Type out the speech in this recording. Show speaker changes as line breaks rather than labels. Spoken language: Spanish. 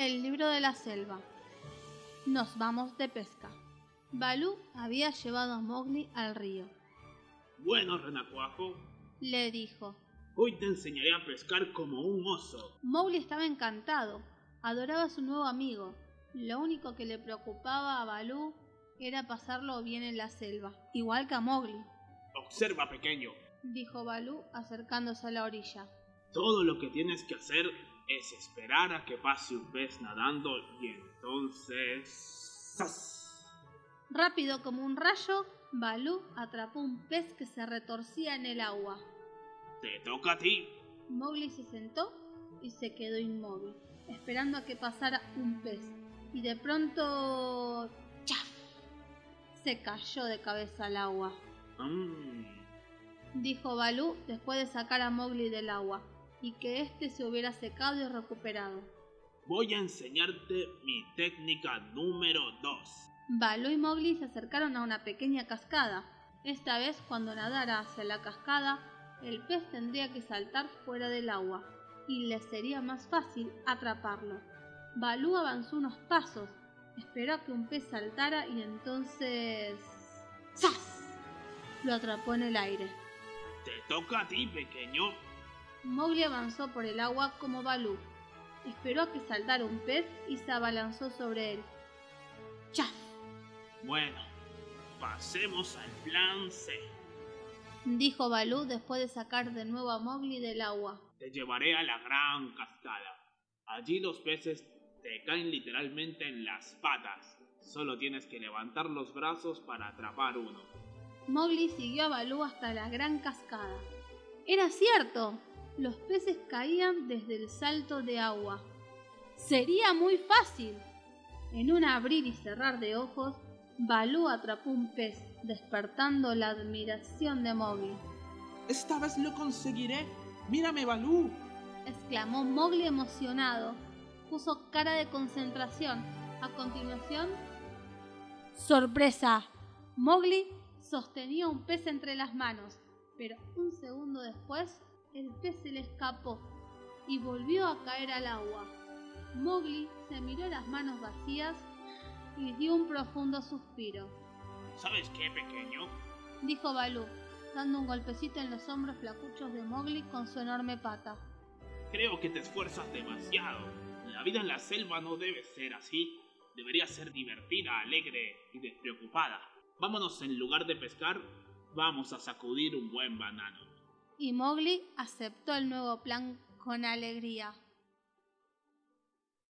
El libro de la selva. Nos vamos de pesca. Balú había llevado a Mowgli al río.
Bueno, renacuajo,
Le dijo.
hoy te enseñaré a pescar como un oso.
Mowgli estaba encantado. Adoraba a su nuevo amigo. Lo único que le preocupaba a Balú era pasarlo bien en la selva, igual que a Mowgli,
Observa, pequeño,
dijo Balú acercándose a la orilla.
Todo lo que tienes que hacer es esperar a que pase un pez nadando y entonces... ¡zas!
Rápido como un rayo, Balú atrapó un pez que se retorcía en el agua.
Te toca a ti.
Mowgli se sentó y se quedó inmóvil, esperando a que pasara un pez. Y de pronto... ¡Chaf! Se cayó de cabeza al agua.
Mm,
dijo Balú después de sacar a Mowgli del agua y que éste se hubiera secado y recuperado.
voy a enseñarte mi técnica número 2.
Balú y Mowgli se acercaron a una pequeña cascada. Esta vez, cuando nadara hacia la cascada, el pez tendría que saltar fuera del agua y le sería más fácil atraparlo. Balú avanzó unos pasos, esperó a que un pez saltara y entonces... ¡Zas! Lo atrapó en el aire.
Te toca a ti, pequeño.
Mowgli avanzó por el agua como Balú. Esperó a que saltara un pez y se abalanzó sobre él. ¡Chaf!
Bueno, pasemos al plan C.
dijo Balú después de sacar de nuevo a Mowgli del agua.
Te llevaré a la gran cascada. Allí los peces te caen literalmente en las patas. Solo tienes que levantar los brazos para atrapar uno.
Mowgli siguió a Balú hasta la gran cascada. Era cierto, los peces caían desde el salto de agua. Sería muy fácil. En un abrir y cerrar de ojos, Balú atrapó un pez, despertando la admiración de Mowgli.
Esta vez lo conseguiré. Mírame, Balú.
exclamó Mowgli emocionado. Puso cara de concentración. A continuación, ¡sorpresa! Mowgli sostenía un pez entre las manos, pero un segundo después el pez se le escapó y volvió a caer al agua. Mowgli se miró las manos vacías y dio un profundo suspiro.
¿Sabes qué, pequeño?
Dijo Balú, dando un golpecito en los hombros flacuchos de Mowgli con su enorme pata.
Creo que te esfuerzas demasiado. La vida en la selva no debe ser así. Debería ser divertida, alegre y despreocupada. Vámonos en lugar de pescar, vamos a sacudir un buen banano.
Y Mowgli aceptó el nuevo plan con alegría.